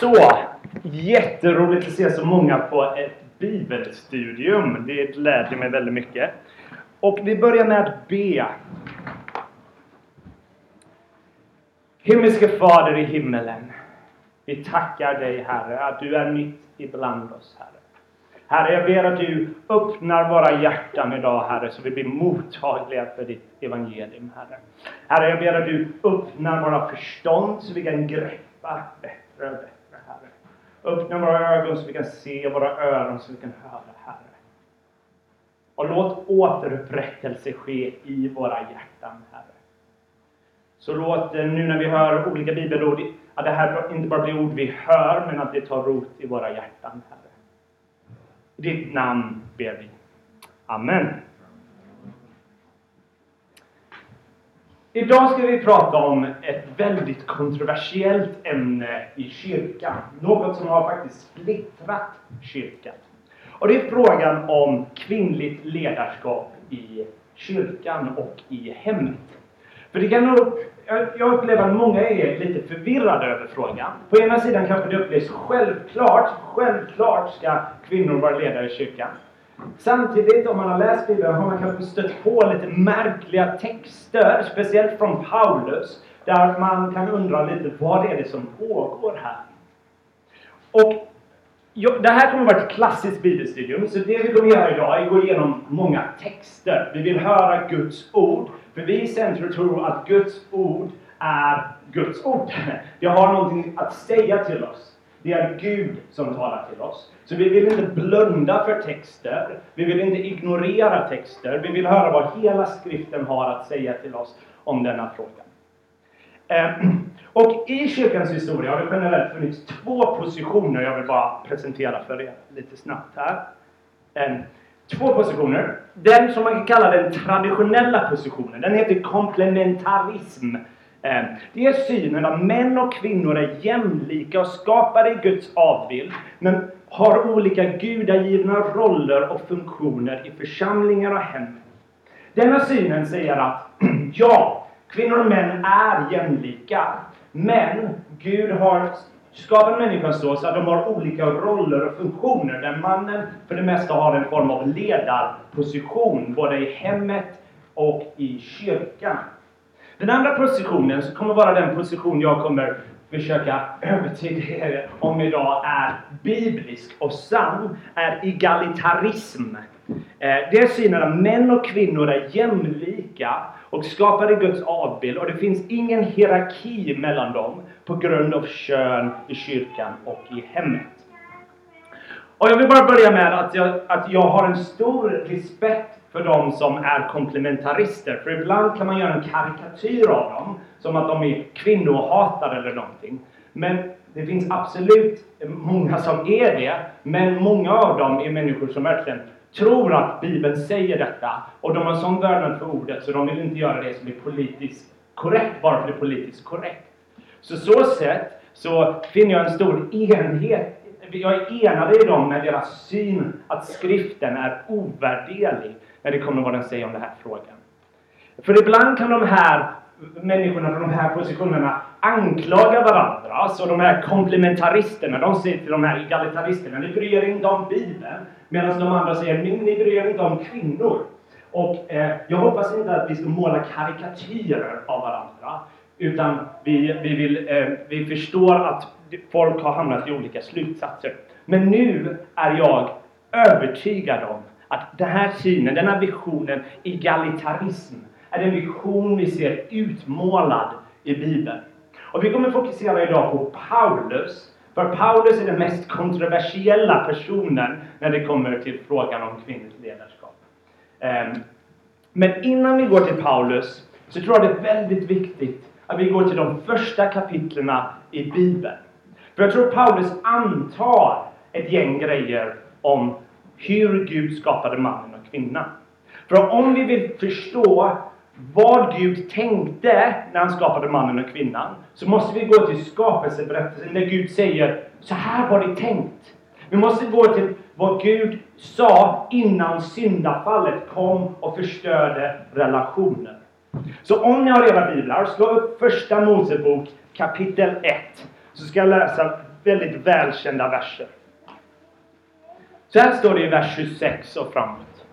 Så, jätteroligt att se så många på ett bibelstudium. Det gläder mig väldigt mycket. Och vi börjar med att be. Himmelske Fader i himmelen. Vi tackar dig Herre att du är mitt ibland oss Herre. Herre, jag ber att du öppnar våra hjärtan idag, Herre, så vi blir mottagliga för ditt evangelium, Herre. Herre, jag ber att du öppnar våra förstånd så vi kan greppa bättre och bättre, Öppna våra ögon så vi kan se, våra öron så vi kan höra, Herre. Och låt återupprättelse ske i våra hjärtan, Herre. Så låt eh, nu när vi hör olika bibelord, att det här inte bara blir ord vi hör, men att det tar rot i våra hjärtan, Herre. I ditt namn ber vi. Amen. Idag ska vi prata om ett väldigt kontroversiellt ämne i kyrkan. Något som har faktiskt splittrat kyrkan. Och det är frågan om kvinnligt ledarskap i kyrkan och i hemmet. För det kan nog, jag upplever att många är lite förvirrade över frågan. På ena sidan kanske det upplevs självklart, självklart ska kvinnor vara ledare i kyrkan. Samtidigt, om man har läst Bibeln, har man kanske stött på lite märkliga texter, speciellt från Paulus, där man kan undra lite vad är det som pågår här? Och det här kommer att vara ett klassiskt bibelstudium, så det vi kommer göra idag är att gå igenom många texter. Vi vill höra Guds ord, för vi i Centrum tror att Guds ord är Guds ord. Det har någonting att säga till oss. Det är Gud som talar till oss. Så vi vill inte blunda för texter. Vi vill inte ignorera texter. Vi vill höra vad hela skriften har att säga till oss om denna fråga. Eh, och i kyrkans historia har det generellt funnits två positioner jag vill bara presentera för er lite snabbt här. Eh, två positioner. Den som man kan kalla den traditionella positionen, den heter komplementarism. Eh, det är synen att män och kvinnor är jämlika och skapade i Guds avbild, men har olika gudagivna roller och funktioner i församlingar och hem. Denna synen säger att ja, kvinnor och män är jämlika, men Gud har skapat människan så, så att de har olika roller och funktioner. Där mannen för det mesta har en form av ledarposition, både i hemmet och i kyrkan. Den andra positionen, som kommer vara den position jag kommer försöka övertyga er om idag, är biblisk och sann, är egalitarism. Eh, det är synen att män och kvinnor är jämlika och skapade i Guds avbild och det finns ingen hierarki mellan dem på grund av kön i kyrkan och i hemmet. Och jag vill bara börja med att jag, att jag har en stor respekt för de som är komplementarister. För ibland kan man göra en karikatyr av dem, som att de är kvinnohatare eller någonting. Men det finns absolut många som är det, men många av dem är människor som verkligen tror att Bibeln säger detta och de har sån vördnad för ordet så de vill inte göra det som är politiskt korrekt bara för det är politiskt korrekt. Så så sätt så finner jag en stor enhet. Jag är enade i dem med deras syn att skriften är ovärderlig när det kommer vad den säger om den här frågan. För ibland kan de här människorna från de här positionerna anklaga varandra. Så de här komplementaristerna, de säger till de här egalitaristerna, ni bryr er inte om Bibeln. Medan de andra säger, ni, ni bryr er inte om kvinnor. Och eh, jag hoppas inte att vi ska måla karikatyrer av varandra. Utan vi, vi, vill, eh, vi förstår att folk har hamnat i olika slutsatser. Men nu är jag övertygad om att den här synen, den här visionen, egalitarism, är den vision vi ser utmålad i Bibeln. Och vi kommer fokusera idag på Paulus. För Paulus är den mest kontroversiella personen när det kommer till frågan om kvinnligt ledarskap. Ehm, men innan vi går till Paulus så tror jag det är väldigt viktigt att vi går till de första kapitlerna i Bibeln. För jag tror Paulus antar ett gäng grejer om hur Gud skapade mannen och kvinnan. För om vi vill förstå vad Gud tänkte när han skapade mannen och kvinnan så måste vi gå till skapelseberättelsen där Gud säger så här var det tänkt. Vi måste gå till vad Gud sa innan syndafallet kom och förstörde relationen. Så om ni har era biblar, slå upp första Mosebok kapitel 1. Så ska jag läsa väldigt välkända verser. Så här står det i vers 26 och framåt.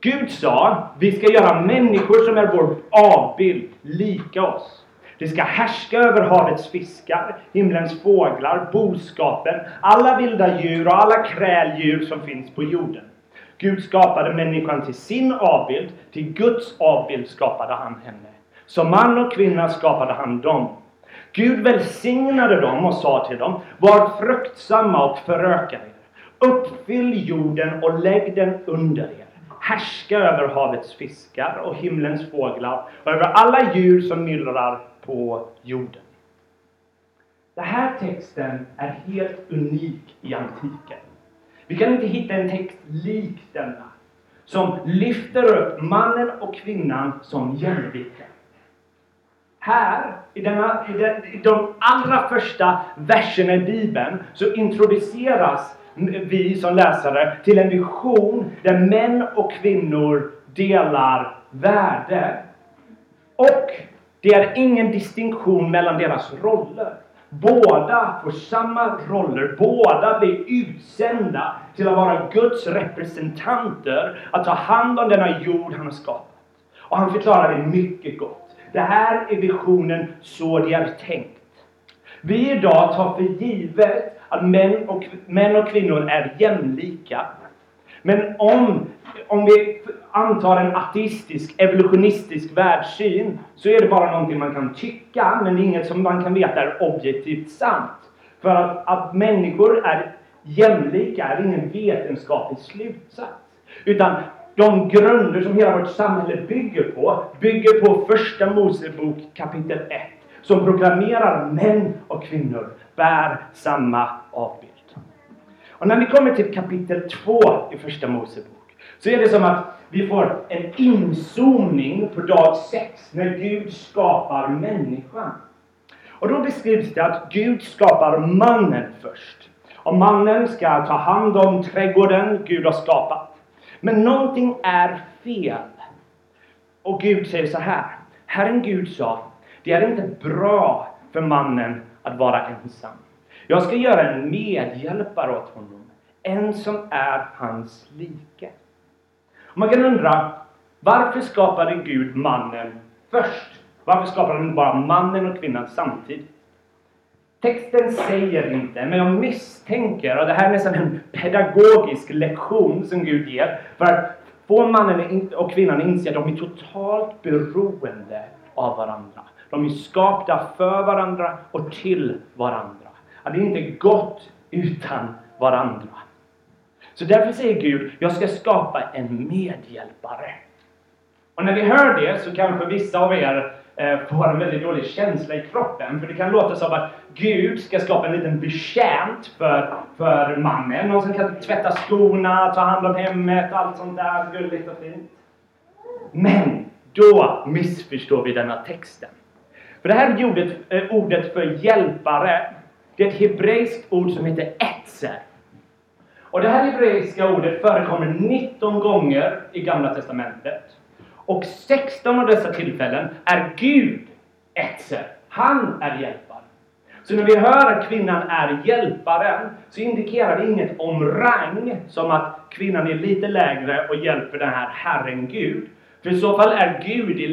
Gud sa, vi ska göra människor som är vår avbild lika oss. De ska härska över havets fiskar, himlens fåglar, boskapen, alla vilda djur och alla kräldjur som finns på jorden. Gud skapade människan till sin avbild, till Guds avbild skapade han henne. Som man och kvinna skapade han dem. Gud välsignade dem och sa till dem, var fruktsamma och föröka er. Uppfyll jorden och lägg den under er. Härska över havets fiskar och himlens fåglar och över alla djur som myllrar på jorden. Den här texten är helt unik i antiken. Vi kan inte hitta en text lik denna som lyfter upp mannen och kvinnan som jämlika. Här, i, denna, i, de, i de allra första verserna i Bibeln, så introduceras vi som läsare till en vision där män och kvinnor delar värde. Och det är ingen distinktion mellan deras roller. Båda får samma roller. Båda blir utsända till att vara Guds representanter, att ta hand om denna jord han har skapat. Och han förklarar det mycket gott. Det här är visionen så det är tänkt. Vi idag tar för givet att män och, män och kvinnor är jämlika. Men om, om vi antar en ateistisk, evolutionistisk världssyn så är det bara någonting man kan tycka, men det är inget som man kan veta är objektivt sant. För att, att människor är jämlika är ingen vetenskaplig slutsats. Utan de grunder som hela vårt samhälle bygger på, bygger på Första Mosebok kapitel 1 som proklamerar män och kvinnor bär samma avbild. Och när vi kommer till kapitel 2 i Första Mosebok så är det som att vi får en inzoomning på dag 6 när Gud skapar människan. Och då beskrivs det att Gud skapar mannen först. Och mannen ska ta hand om trädgården Gud har skapat. Men någonting är fel. Och Gud säger så här. Herren Gud sa, det är inte bra för mannen att vara ensam. Jag ska göra en medhjälpare åt honom, en som är hans like. Man kan undra, varför skapade Gud mannen först? Varför skapade han bara mannen och kvinnan samtidigt? Texten säger inte, men jag misstänker, och det här är nästan en pedagogisk lektion som Gud ger, för att få mannen och kvinnan att inse att de är totalt beroende av varandra. De är skapta för varandra och till varandra. Att det inte är gott utan varandra. Så därför säger Gud, jag ska skapa en medhjälpare. Och när vi hör det så kanske vissa av er eh, får en väldigt dålig känsla i kroppen. För det kan låta som att Gud ska skapa en liten betjänt för, för mannen. Någon som kan tvätta skorna, ta hand om hemmet och allt sånt där gulligt och fint. Men då missförstår vi denna texten. För det här ordet, eh, ordet för hjälpare, det är ett hebreiskt ord som heter etzer. Och det här hebreiska ordet förekommer 19 gånger i Gamla Testamentet. Och 16 av dessa tillfällen är Gud etzer. Han är hjälparen. Så när vi hör att kvinnan är hjälparen så indikerar det inget om rang, som att kvinnan är lite lägre och hjälper den här Herren Gud. För i så fall är Gud i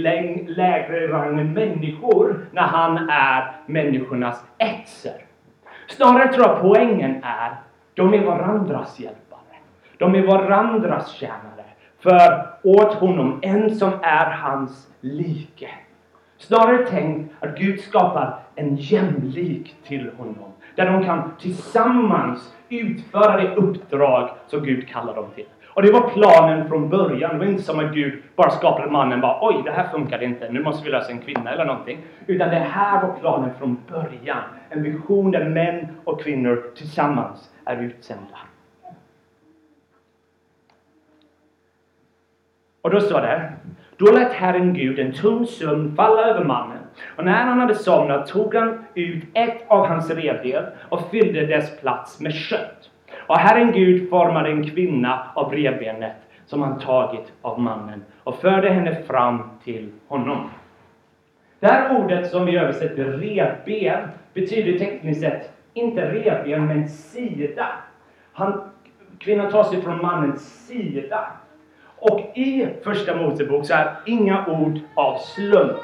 lägre rang än människor när han är människornas etser. Snarare tror jag poängen är de är varandras hjälpare. De är varandras tjänare. För åt honom en som är hans like. Snarare tänkt att Gud skapar en jämlik till honom. Där de kan tillsammans utföra det uppdrag som Gud kallar dem till. Och det var planen från början. Det var inte som att Gud bara skapade mannen bara oj, det här funkade inte, nu måste vi lösa en kvinna eller någonting. Utan det här var planen från början. En vision där män och kvinnor tillsammans är utsända. Och då står det då lät Herren Gud en tung sömn falla över mannen. Och när han hade somnat tog han ut ett av hans revben och fyllde dess plats med kött. Och Herren Gud formade en kvinna av revbenet som han tagit av mannen och förde henne fram till honom. Det här ordet som vi översätter revben betyder tekniskt sett inte revben, men sida. Han, kvinnan tar sig från mannens sida. Och i Första Mosebok så är inga ord av slump.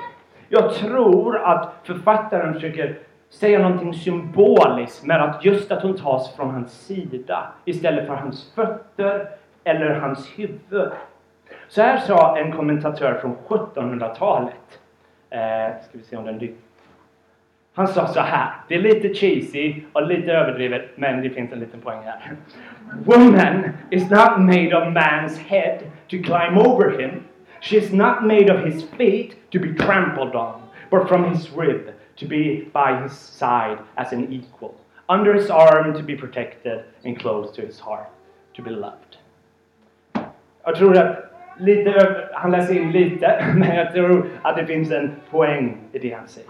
Jag tror att författaren försöker säga någonting symboliskt med att just att hon tas från hans sida istället för hans fötter eller hans huvud. Så här sa en kommentatör från 1700-talet. Eh, ska vi se om den dyker. Han sa så här. Det är lite cheesy och lite överdrivet, men det finns en liten poäng här. Woman is not made of man's head to climb over him. She is not made of his feet to be trampled on, but from his rib to be by his side as an equal, under his arm to be protected and close to his heart to be loved. Jag tror att lite, han läser in lite, men jag tror att det finns en poäng i det han säger.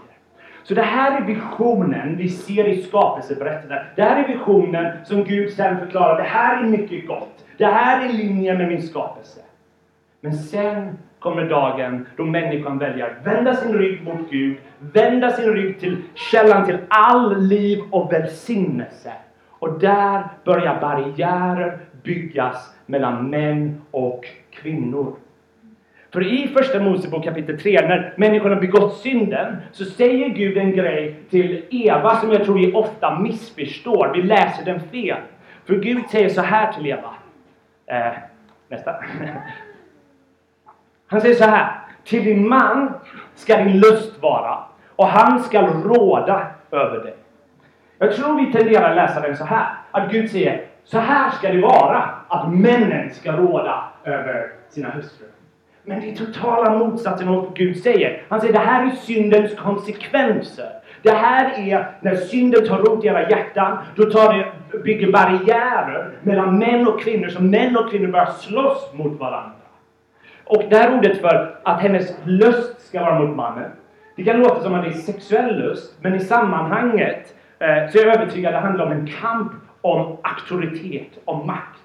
Så det här är visionen vi ser i skapelseberättelsen. Det här är visionen som Gud sen förklarar. Det här är mycket gott. Det här är i linje med min skapelse. Men sen kommer dagen då människan väljer att vända sin rygg mot Gud, vända sin rygg till källan till all liv och välsignelse. Och där börjar barriärer byggas mellan män och kvinnor. För i Första Mosebok kapitel 3, när människorna begått synden, så säger Gud en grej till Eva som jag tror vi ofta missförstår. Vi läser den fel. För Gud säger så här till Eva. Eh, nästa. Han säger så här. Till din man ska din lust vara och han ska råda över dig. Jag tror vi tenderar att läsa den så här. Att Gud säger så här ska det vara. Att männen ska råda över sina hustrur. Men det är totala motsatsen mot vad Gud säger. Han säger det här är syndens konsekvenser. Det här är när synden tar rot i era hjärtan. Då tar det, bygger barriärer mellan män och kvinnor. Så män och kvinnor börjar slåss mot varandra. Och det här ordet för att hennes lust ska vara mot mannen. Det kan låta som att det är sexuell lust. Men i sammanhanget eh, så är jag övertygad att det handlar om en kamp om auktoritet, om makt.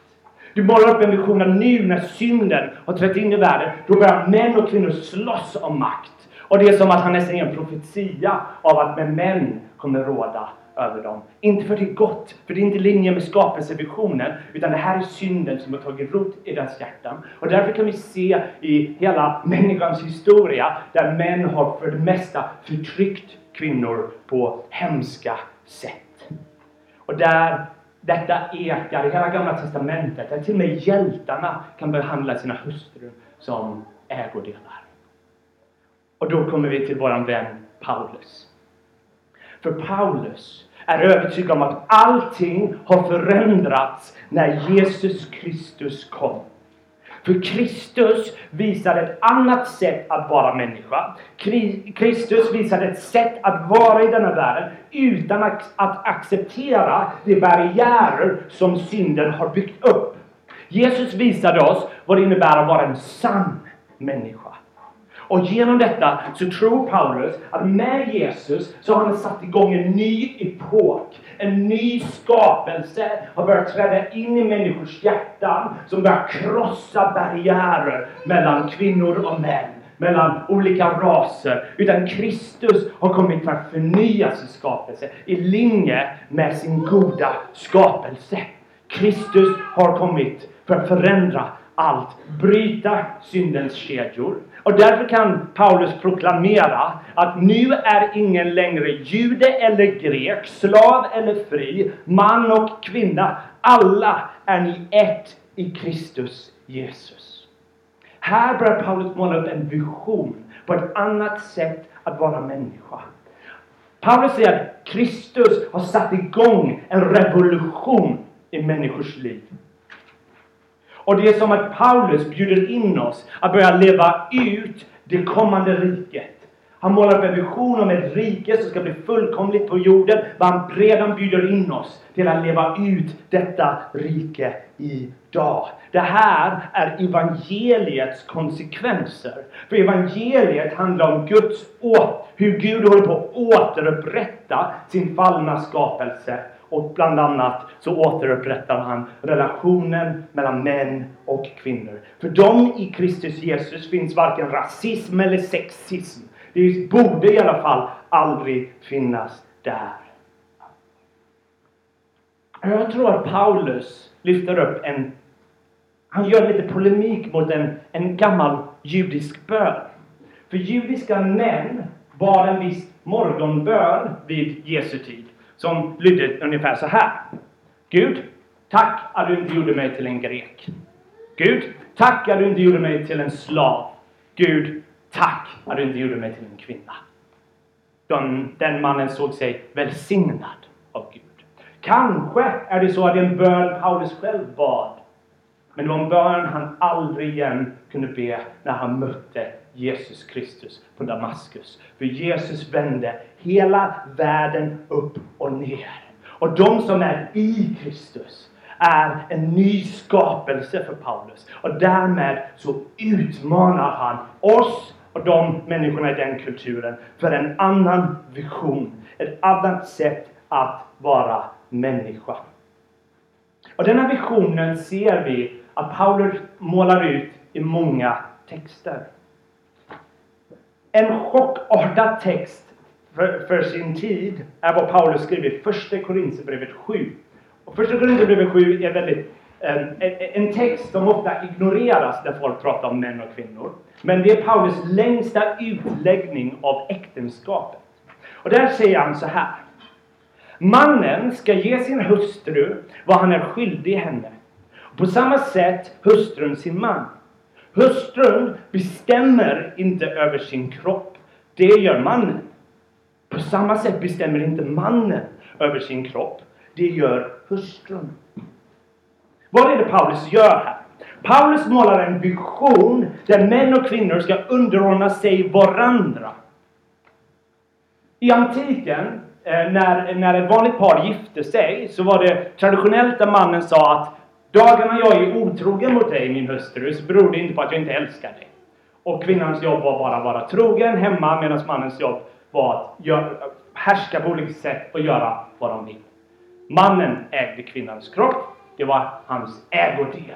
Du målar upp en vision av nu när synden har trätt in i världen. Då börjar män och kvinnor slåss om makt. Och det är som att han nästan är en profetia av att med män kommer råda över dem. Inte för det är gott, för det är inte i linje med skapelsevisionen, utan det här är synden som har tagit rot i deras hjärtan. Och därför kan vi se i hela människans historia, där män har för det mesta förtryckt kvinnor på hemska sätt. Och där detta ekar i hela Gamla Testamentet, där till och med hjältarna kan behandla sina hustrur som ägodelar. Och då kommer vi till våran vän Paulus. För Paulus är övertygad om att allting har förändrats när Jesus Kristus kom. För Kristus visar ett annat sätt att vara människa. Kristus visar ett sätt att vara i denna världen utan att acceptera de barriärer som synden har byggt upp. Jesus visade oss vad det innebär att vara en sann människa. Och genom detta så tror Paulus att med Jesus så har han satt igång en ny epok. En ny skapelse har börjat träda in i människors hjärtan som börjar krossa barriärer mellan kvinnor och män mellan olika raser. Utan Kristus har kommit för att förnya sin skapelse i linje med sin goda skapelse. Kristus har kommit för att förändra allt, bryta syndens kedjor. Och därför kan Paulus proklamera att nu är ingen längre jude eller grek, slav eller fri, man och kvinna. Alla är ni ett i Kristus Jesus. Här börjar Paulus måla upp en vision på ett annat sätt att vara människa. Paulus säger att Kristus har satt igång en revolution i människors liv. Och det är som att Paulus bjuder in oss att börja leva ut det kommande riket. Han målar upp en vision om ett rike som ska bli fullkomligt på jorden. Vad han redan bjuder in oss till att leva ut detta rike idag. Det här är evangeliets konsekvenser. För evangeliet handlar om Guds åt, hur Gud håller på att återupprätta sin fallna skapelse och bland annat så återupprättar han relationen mellan män och kvinnor. För dem i Kristus Jesus finns varken rasism eller sexism. Det borde i alla fall aldrig finnas där. Jag tror att Paulus lyfter upp en... Han gör lite polemik mot en, en gammal judisk bön. För judiska män bar en viss morgonbön vid Jesu tid som lydde ungefär så här. Gud, tack att du inte gjorde mig till en grek. Gud, tack att du inte gjorde mig till en slav. Gud, tack att du inte gjorde mig till en kvinna. Den, den mannen såg sig välsignad av Gud. Kanske är det så att det är en bön Paulus själv bad. Men det var en bön han aldrig igen kunde be när han mötte Jesus Kristus på Damaskus. För Jesus vände hela världen upp och ner. Och de som är i Kristus är en ny skapelse för Paulus. Och därmed så utmanar han oss och de människorna i den kulturen för en annan vision. Ett annat sätt att vara människa. Och denna visionen ser vi att Paulus målar ut i många texter. En chockartad text för, för, sin tid är vad Paulus skriver i Första Korinthierbrevet 7. Och Första Korinthierbrevet 7 är väldigt en, en, text som ofta ignoreras när folk pratar om män och kvinnor. Men det är Paulus längsta utläggning av äktenskapet. Och där säger han så här. Mannen ska ge sin hustru vad han är skyldig henne. På samma sätt hustrun sin man. Hustrun bestämmer inte över sin kropp. Det gör mannen. På samma sätt bestämmer inte mannen över sin kropp. Det gör hustrun. Vad är det Paulus gör här? Paulus målar en vision där män och kvinnor ska underordna sig varandra. I antiken, eh, när, när ett vanligt par gifte sig, så var det traditionellt att mannen sa att dagarna jag är otrogen mot dig, min hustru, så beror det inte på att jag inte älskar dig. Och kvinnans jobb var bara att vara trogen hemma, medan mannens jobb var att härska på olika sätt och göra vad de vill. Mannen ägde kvinnans kropp. Det var hans ägodel.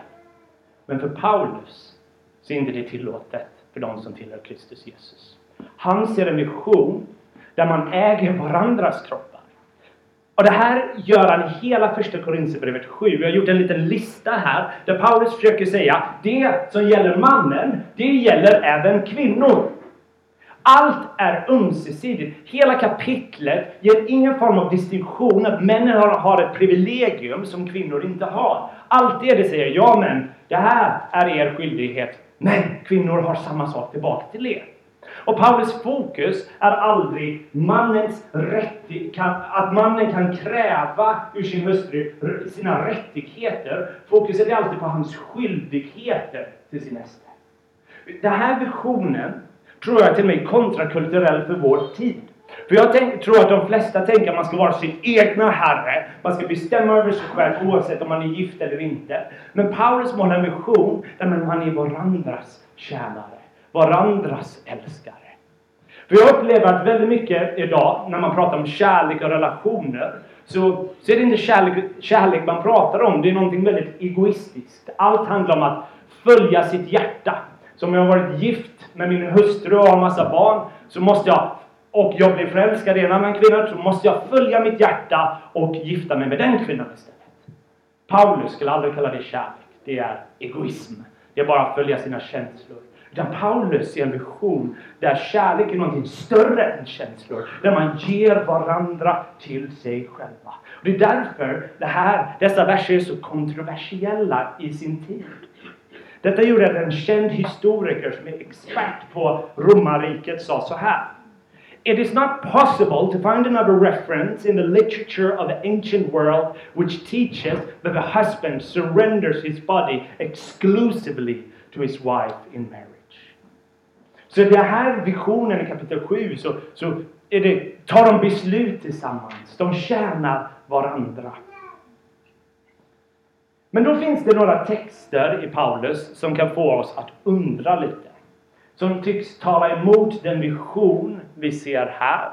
Men för Paulus så är inte det tillåtet för de som tillhör Kristus Jesus. Han ser en vision där man äger varandras kropp. Och det här gör han i hela första Korinthierbrevet 7. Vi har gjort en liten lista här där Paulus försöker säga det som gäller mannen, det gäller även kvinnor. Allt är ömsesidigt. Hela kapitlet ger ingen form av distinktion att männen har, har ett privilegium som kvinnor inte har. Allt det det säger, ja men det här är er skyldighet. Men kvinnor har samma sak tillbaka till er. Och Paulus fokus är aldrig mannens rätt, att mannen kan kräva ur sin hustru sina rättigheter. Fokuset är alltid på hans skyldigheter till sin nästa. Den här visionen tror jag till och med är kontrakulturell för vår tid. För jag tänk, tror att de flesta tänker att man ska vara sin egna herre. Man ska bestämma över sig själv oavsett om man är gift eller inte. Men Paulus målar en vision där man är varandras tjänare. Varandras älskare. För jag upplever att väldigt mycket idag när man pratar om kärlek och relationer så, så är det inte kärlek, kärlek man pratar om. Det är någonting väldigt egoistiskt. Allt handlar om att följa sitt hjärta. Så om jag har varit gift med min hustru och har massa barn så måste jag och jag blir förälskad i en annan kvinna så måste jag följa mitt hjärta och gifta mig med den kvinnan istället. Paulus skulle aldrig kalla det kärlek. Det är egoism. Det är bara att följa sina känslor. Utan Paulus ser en vision där kärlek är någonting större än känslor. Där man ger varandra till sig själva. Och det är därför det här, dessa verser är så kontroversiella i sin tid. Detta gjorde att en känd historiker som är expert på romarriket sa så här. It is not possible to find another reference in the literature of the ancient world which teaches that the husband surrenders his body exclusively to his wife in marriage. Så i den här visionen i kapitel 7 så, så är det, tar de beslut tillsammans. De tjänar varandra. Men då finns det några texter i Paulus som kan få oss att undra lite. Som tycks tala emot den vision vi ser här.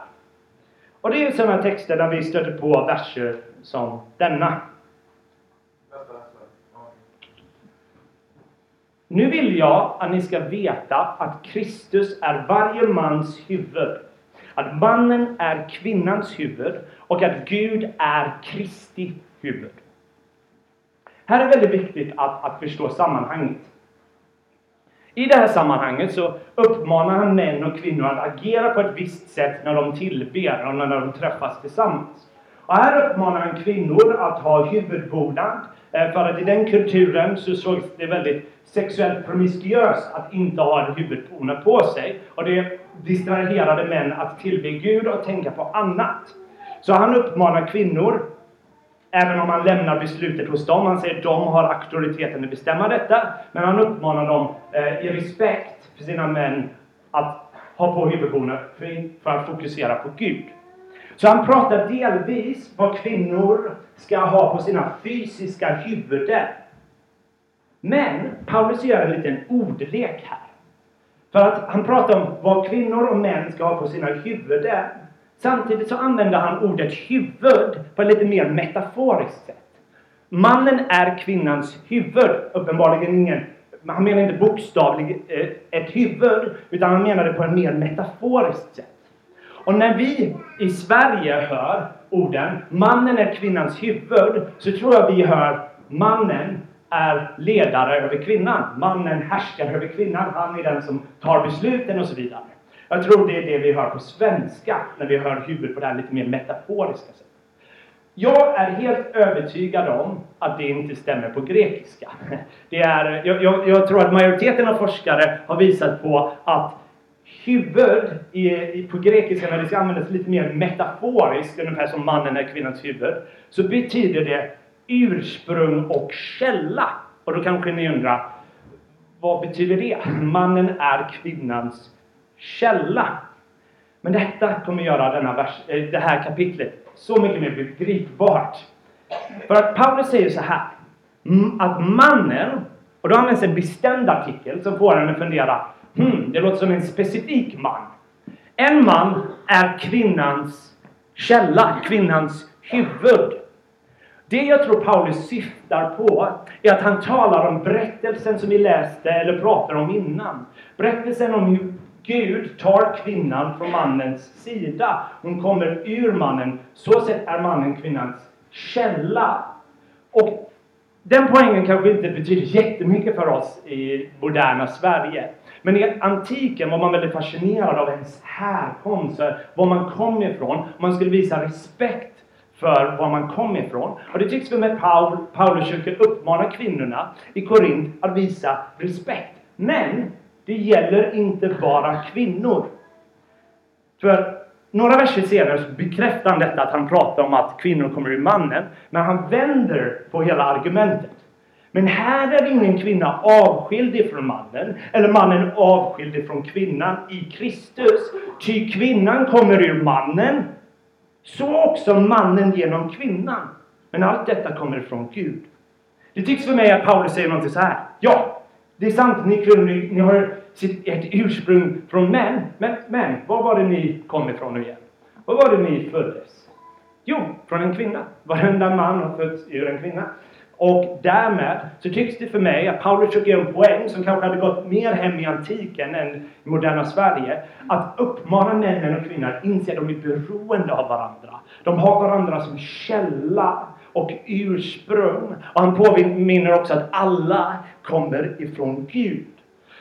Och det är sådana texter där vi stöter på verser som denna. Nu vill jag att ni ska veta att Kristus är varje mans huvud. att mannen är kvinnans huvud och att Gud är Kristi huvud. Här är väldigt viktigt att, att förstå sammanhanget. I det här sammanhanget så uppmanar han män och kvinnor att agera på ett visst sätt när de tillber och när de träffas tillsammans. Och här uppmanar han kvinnor att ha huvudbonad. Eh, för att i den kulturen så sågs det väldigt sexuellt promiskuöst att inte ha en på sig. Och det distraherade män att tillbe Gud och tänka på annat. Så han uppmanar kvinnor Även om han lämnar beslutet hos dem. Han säger att de har auktoriteten att bestämma detta. Men han uppmanar dem eh, i respekt för sina män att ha på huvudbonaden för att fokusera på Gud. Så han pratar delvis vad kvinnor ska ha på sina fysiska huvuden. Men Paulus gör en liten ordlek här. För att han pratar om vad kvinnor och män ska ha på sina huvuden. Samtidigt så använder han ordet huvud på ett lite mer metaforiskt sätt. Mannen är kvinnans huvud, uppenbarligen ingen han menar inte bokstavligt eh, ett huvud, utan han menar det på ett mer metaforiskt sätt. Och när vi i Sverige hör orden mannen är kvinnans huvud, så tror jag vi hör mannen är ledare över kvinnan. Mannen härskar över kvinnan. Han är den som tar besluten och så vidare. Jag tror det är det vi hör på svenska när vi hör huvud på det här lite mer metaforiska sättet. Jag är helt övertygad om att det inte stämmer på grekiska. Det är, jag, jag, jag tror att majoriteten av forskare har visat på att huvud i, i, på grekiska, när det ska användas lite mer metaforiskt, ungefär som mannen är kvinnans huvud, så betyder det ursprung och källa. Och då kanske ni undrar, vad betyder det? Mannen är kvinnans källa. Men detta kommer göra denna vers, eh, det här kapitlet så mycket mer begripbart. För att Paulus säger så här, att mannen, och då används en bestämd artikel som får henne att fundera, det låter som en specifik man. En man är kvinnans källa, kvinnans huvud. Det jag tror Paulus syftar på är att han talar om berättelsen som vi läste eller pratade om innan. Berättelsen om hur Gud tar kvinnan från mannens sida. Hon kommer ur mannen. Så sett är mannen kvinnans källa. Och den poängen kanske inte betyder jättemycket för oss i moderna Sverige. Men i antiken var man väldigt fascinerad av ens härkomst, var man kom ifrån. Man skulle visa respekt för var man kom ifrån. Och det tycks vi med Paul, Pauluskyrkan uppmana kvinnorna i Korint att visa respekt. Men det gäller inte bara kvinnor. För några verser senare så bekräftar han detta att han pratar om att kvinnor kommer ur mannen. Men han vänder på hela argumentet. Men här är ingen kvinna avskild ifrån mannen, eller mannen avskild ifrån kvinnan i Kristus. Ty kvinnan kommer ur mannen, så också mannen genom kvinnan. Men allt detta kommer ifrån Gud. Det tycks för mig att Paulus säger någonting så här. Ja, det är sant, ni kvinnor, ni, ni har sitt, ert ursprung från män. Men, men, var var det ni kom ifrån nu igen? Var var det ni föddes? Jo, från en kvinna. Varenda man har fötts ur en kvinna. Och därmed så tycks det för mig att Paulus försöker göra en poäng som kanske hade gått mer hem i antiken än i moderna Sverige. Att uppmana männen och kvinnor att inse att de är beroende av varandra. De har varandra som källa och ursprung. Och han påminner också att alla kommer ifrån Gud.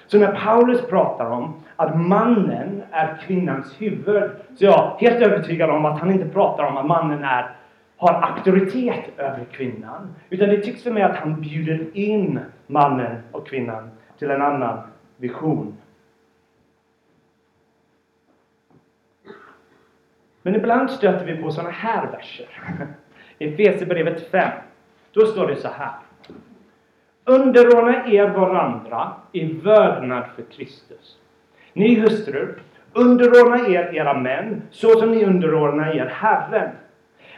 Så när Paulus pratar om att mannen är kvinnans huvud, så är jag helt övertygad om att han inte pratar om att mannen är, har auktoritet över kvinnan. Utan det tycks för mig att han bjuder in mannen och kvinnan till en annan vision. Men ibland stöter vi på sådana här verser. I Efesierbrevet 5. Då står det så här. Underordna er varandra i vördnad för Kristus. Ni hustrur, underordna er era män så som ni underordnar er Herren.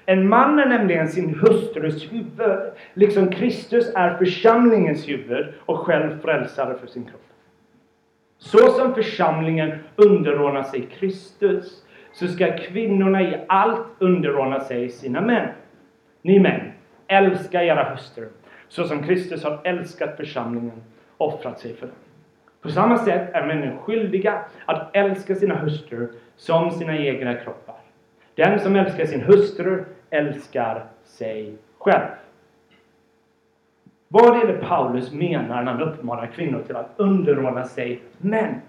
En man är nämligen sin hustrus huvud, liksom Kristus är församlingens huvud och själv frälsare för sin kropp. Så som församlingen underordnar sig Kristus, så ska kvinnorna i allt underordna sig sina män. Ni män, älska era hustrur så som Kristus har älskat församlingen och offrat sig för den. På samma sätt är männen skyldiga att älska sina hustrur som sina egna kroppar. Den som älskar sin hustru älskar sig själv. Vad är det Paulus menar när han uppmanar kvinnor till att underordna sig män?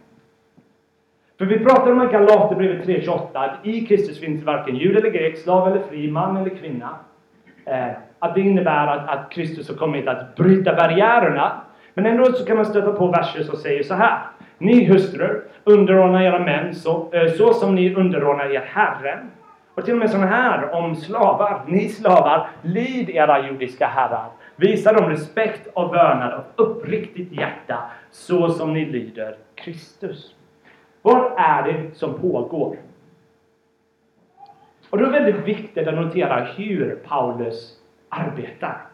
För vi pratar om i Galaterbrevet 3.28 att i Kristus finns varken jud eller grek, slav eller fri, man eller kvinna. Eh, att det innebär att, att Kristus har kommit att bryta barriärerna. Men ändå så kan man stöta på verser som säger så här. Ni hustrur, underordna era män så, eh, så som ni underordnar er Herren. Och till och med sådana här om slavar. Ni slavar, lyd era jordiska herrar. Visa dem respekt och vördnad av uppriktigt hjärta, så som ni lyder Kristus. Vad är det som pågår? Och då är det väldigt viktigt att notera hur Paulus arbetar.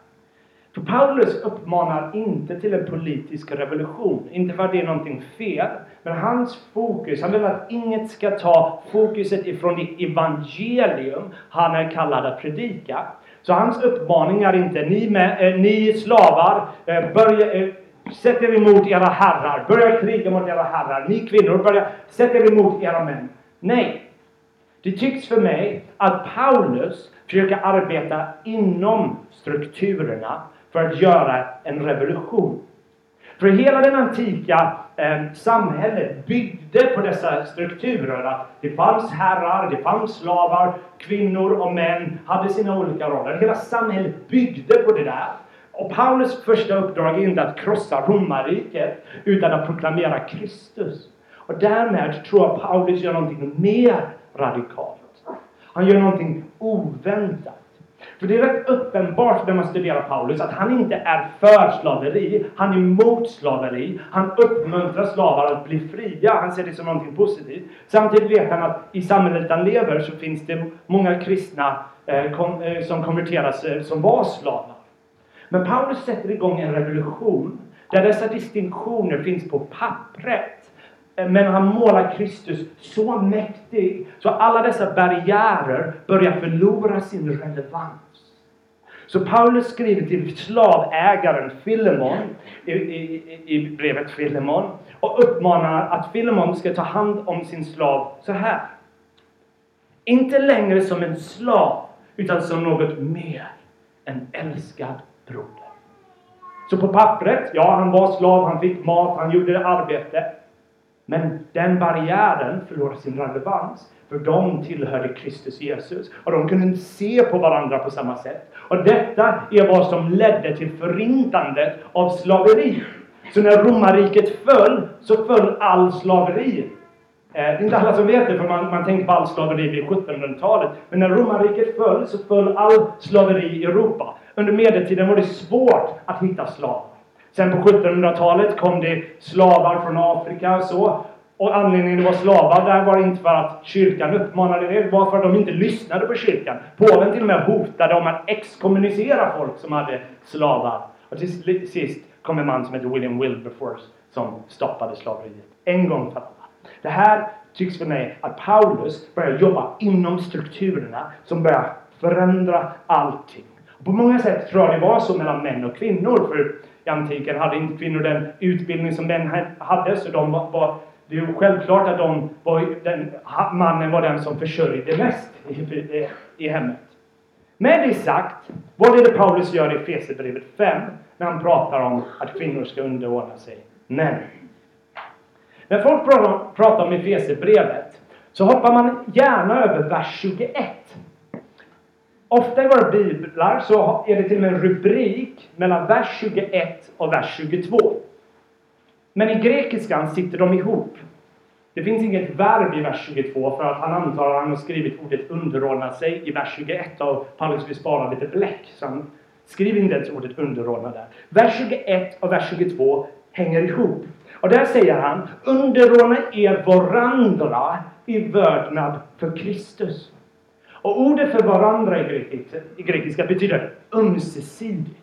För Paulus uppmanar inte till en politisk revolution, inte för att det är någonting fel. Men hans fokus, han vill att inget ska ta fokuset ifrån det evangelium han är kallad att predika. Så hans uppmaning är inte ni, med, eh, ni slavar, eh, börja, eh, sätt er emot era herrar, börja kriga mot era herrar. Ni kvinnor, börja, sätt er emot era män. Nej. Det tycks för mig att Paulus försöker arbeta inom strukturerna för att göra en revolution. För hela det antika eh, samhället byggde på dessa strukturer. Att det fanns herrar, det fanns slavar, kvinnor och män hade sina olika roller. Hela samhället byggde på det där. Och Paulus första uppdrag är inte att krossa romarriket, utan att proklamera Kristus. Och därmed tror jag Paulus gör någonting mer radikalt. Han gör någonting oväntat. För det är rätt uppenbart när man studerar Paulus att han inte är för slaveri, han är mot slaveri. Han uppmuntrar slavar att bli fria, han ser det som någonting positivt. Samtidigt vet han att i samhället han lever så finns det många kristna eh, kom, eh, som konverteras eh, som var slavar. Men Paulus sätter igång en revolution där dessa distinktioner finns på pappret. Eh, men han målar Kristus så mäktig så alla dessa barriärer börjar förlora sin relevans. Så Paulus skriver till slavägaren Filemon i, i, i brevet Filemon och uppmanar att Filemon ska ta hand om sin slav så här. Inte längre som en slav utan som något mer. En älskad broder. Så på pappret, ja han var slav, han fick mat, han gjorde arbete. Men den barriären förlorade sin relevans. För de tillhörde Kristus Jesus. Och de kunde inte se på varandra på samma sätt. Och detta är vad som ledde till förintandet av slaveri. Så när romarriket föll, så föll all slaveri. Eh, det är inte alla som vet det, för man, man tänker på all slaveri vid 1700-talet. Men när romarriket föll, så föll all slaveri i Europa. Under medeltiden var det svårt att hitta slavar. Sen på 1700-talet kom det slavar från Afrika och så. Och anledningen till att det var slavar där var inte för att kyrkan uppmanade det, det var för att de inte lyssnade på kyrkan. Påven till och med hotade om att exkommunicera folk som hade slavar. Och till sist kom en man som hette William Wilberforce som stoppade slaveriet. En gång för alla. Det här tycks för mig att Paulus börjar jobba inom strukturerna som börjar förändra allting. Och på många sätt tror jag det var så mellan män och kvinnor. För i antiken hade inte kvinnor den utbildning som män hade, så de var, var det är självklart att de var, den, mannen var den som försörjde mest i, i, i hemmet. Med det sagt, vad är det Paulus gör i Fesebrevet 5 när han pratar om att kvinnor ska underordna sig män? När folk pratar om Efesierbrevet så hoppar man gärna över vers 21. Ofta i våra biblar så är det till och med en rubrik mellan vers 21 och vers 22. Men i grekiskan sitter de ihop. Det finns inget verb i vers 22 för att han antar att han har skrivit ordet underordna sig i vers 21 och Paulus vill spara lite bläck. Så han skriver inte ens ordet underordna där. Vers 21 och vers 22 hänger ihop. Och där säger han underordna er varandra i vördnad för Kristus. Och ordet för varandra i grekiska, i grekiska betyder ömsesidigt.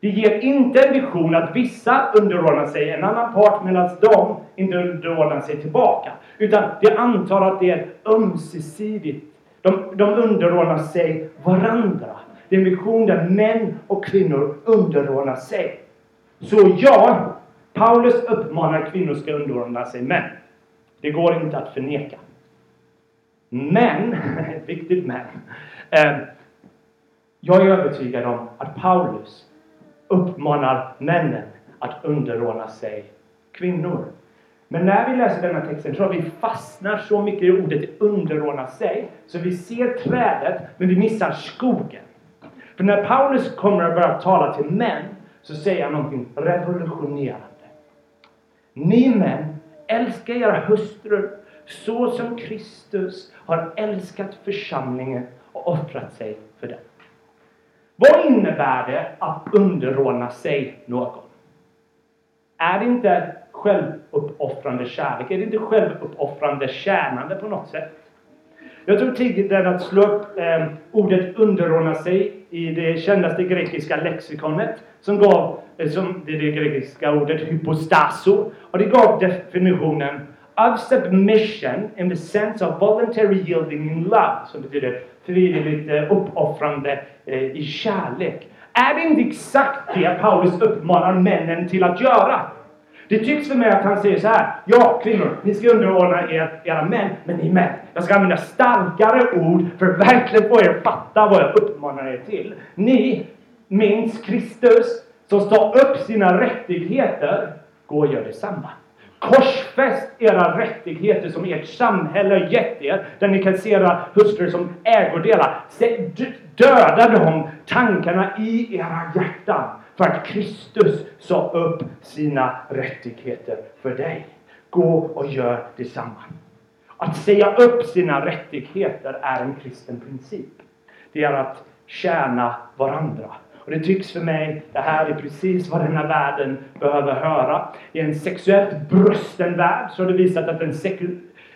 Det ger inte en vision att vissa underordnar sig en annan part medan de inte underordnar sig tillbaka. Utan det antar att det är ömsesidigt. De, de underordnar sig varandra. Det är en vision där män och kvinnor underordnar sig. Så ja, Paulus uppmanar kvinnor ska underordna sig män. Det går inte att förneka. Men, ett viktigt men. Eh, jag är övertygad om att Paulus uppmanar männen att underordna sig kvinnor. Men när vi läser denna texten tror jag vi fastnar så mycket i ordet underordna sig, så vi ser trädet, men vi missar skogen. För när Paulus kommer att börja tala till män, så säger han någonting revolutionerande. Ni män, älska era hustrur så som Kristus har älskat församlingen och offrat sig för den. Vad innebär det att underordna sig någon? Är det inte självuppoffrande kärlek? Är det inte självuppoffrande tjänande på något sätt? Jag tog tiden att slå upp eh, ordet underordna sig i det kändaste grekiska lexikonet som gav, eh, som det, det grekiska ordet hypostaso. Och det gav definitionen of submission in the sense of voluntary yielding in love, som betyder frivilligt eh, uppoffrande eh, i kärlek. Är det inte exakt det Paulus uppmanar männen till att göra? Det tycks för mig att han säger så här. Ja, kvinnor, ni ska underordna er, era män, men ni män, jag ska använda starkare ord för att verkligen få er att fatta vad jag uppmanar er till. Ni minns Kristus som står upp sina rättigheter. Gå och gör detsamma. Korsfäst era rättigheter som ert samhälle har gett er, där ni kan se era hustrur som ägodelar. Döda de tankarna i era hjärtan för att Kristus sa upp sina rättigheter för dig. Gå och gör detsamma. Att säga upp sina rättigheter är en kristen princip. Det är att tjäna varandra. Och det tycks för mig, det här är precis vad denna världen behöver höra. I en sexuellt brusten värld så har det visat att den, sek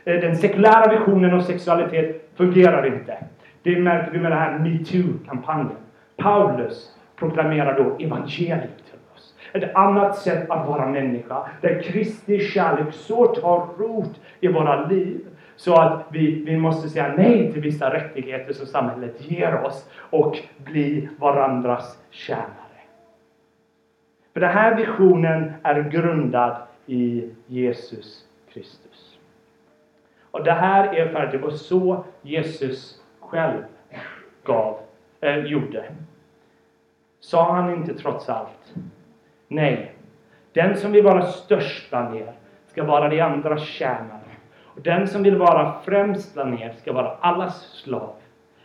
eh, den sekulära visionen av sexualitet fungerar inte. Det märker vi med den här metoo-kampanjen. Paulus proklamerar då evangeliet till oss. Ett annat sätt att vara människa, där Kristi kärlek så tar rot i våra liv så att vi, vi måste säga nej till vissa rättigheter som samhället ger oss och bli varandras tjänare. För den här visionen är grundad i Jesus Kristus. Och det här är för att det var så Jesus själv gav, äh, gjorde. Sa han inte trots allt? Nej. Den som vill vara störst bland er ska vara de andras tjänare. Och den som vill vara främst bland er ska vara allas slav.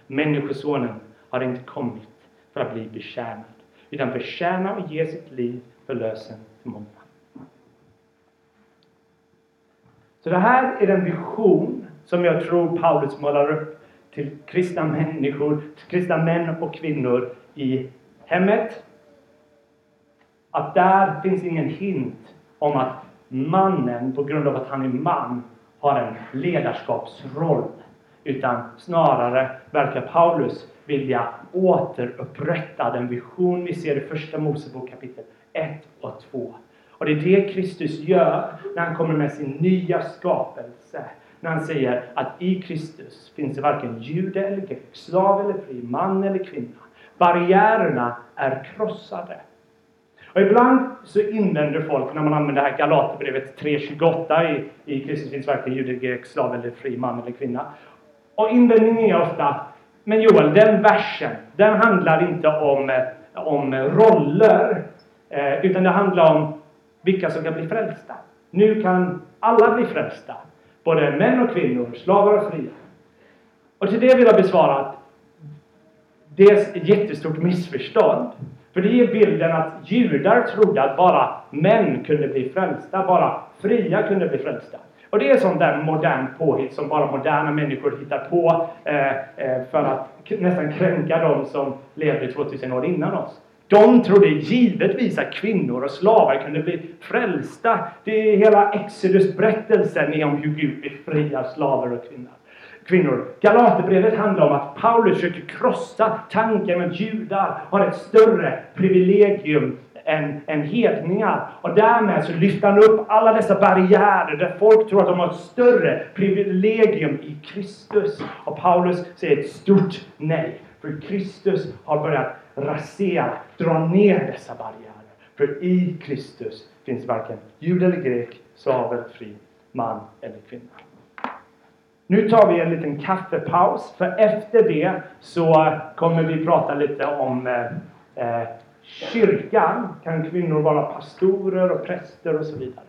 Människosonen har inte kommit för att bli betjänad, utan förtjäna och ge sitt liv för lösen till många. Så det här är den vision som jag tror Paulus målar upp till kristna människor, till kristna män och kvinnor i hemmet. Att där finns ingen hint om att mannen, på grund av att han är man, har en ledarskapsroll. Utan snarare verkar Paulus vilja återupprätta den vision vi ser i Första Mosebok kapitel 1 och 2. Och det är det Kristus gör när han kommer med sin nya skapelse. När han säger att i Kristus finns det varken jude eller grek, slav eller fri, man eller kvinna. Barriärerna är krossade. Och ibland så invänder folk när man använder det här Galaterbrevet 3.28 i, i Kristus finns varken jude, grek, slav eller fri man eller kvinna. Och invändningen är ofta men Joel, den versen, den handlar inte om, eh, om roller, eh, utan det handlar om vilka som kan bli frälsta. Nu kan alla bli frälsta. Både män och kvinnor, slavar och fria. Och till det vill jag besvara att det är ett jättestort missförstånd. För det ger bilden att judar trodde att bara män kunde bli frälsta, bara fria kunde bli frälsta. Och det är sånt där modernt påhitt som bara moderna människor hittar på eh, eh, för att nästan kränka de som levde 2000 år innan oss. De trodde givetvis att kvinnor och slavar kunde bli frälsta. Det är hela Exodus-berättelsen är om hur Gud befriar slavar och kvinnor kvinnor. Galaterbrevet handlar om att Paulus försöker krossa tanken att judar har ett större privilegium än, än hedningar. Och därmed så lyfter han upp alla dessa barriärer där folk tror att de har ett större privilegium i Kristus. Och Paulus säger ett stort nej. För Kristus har börjat rasera, dra ner dessa barriärer. För i Kristus finns varken jud eller grek, slav eller fri, man eller kvinna. Nu tar vi en liten kaffepaus, för efter det så kommer vi prata lite om eh, eh kyrkan. Kan kvinnor vara pastorer och präster och så vidare.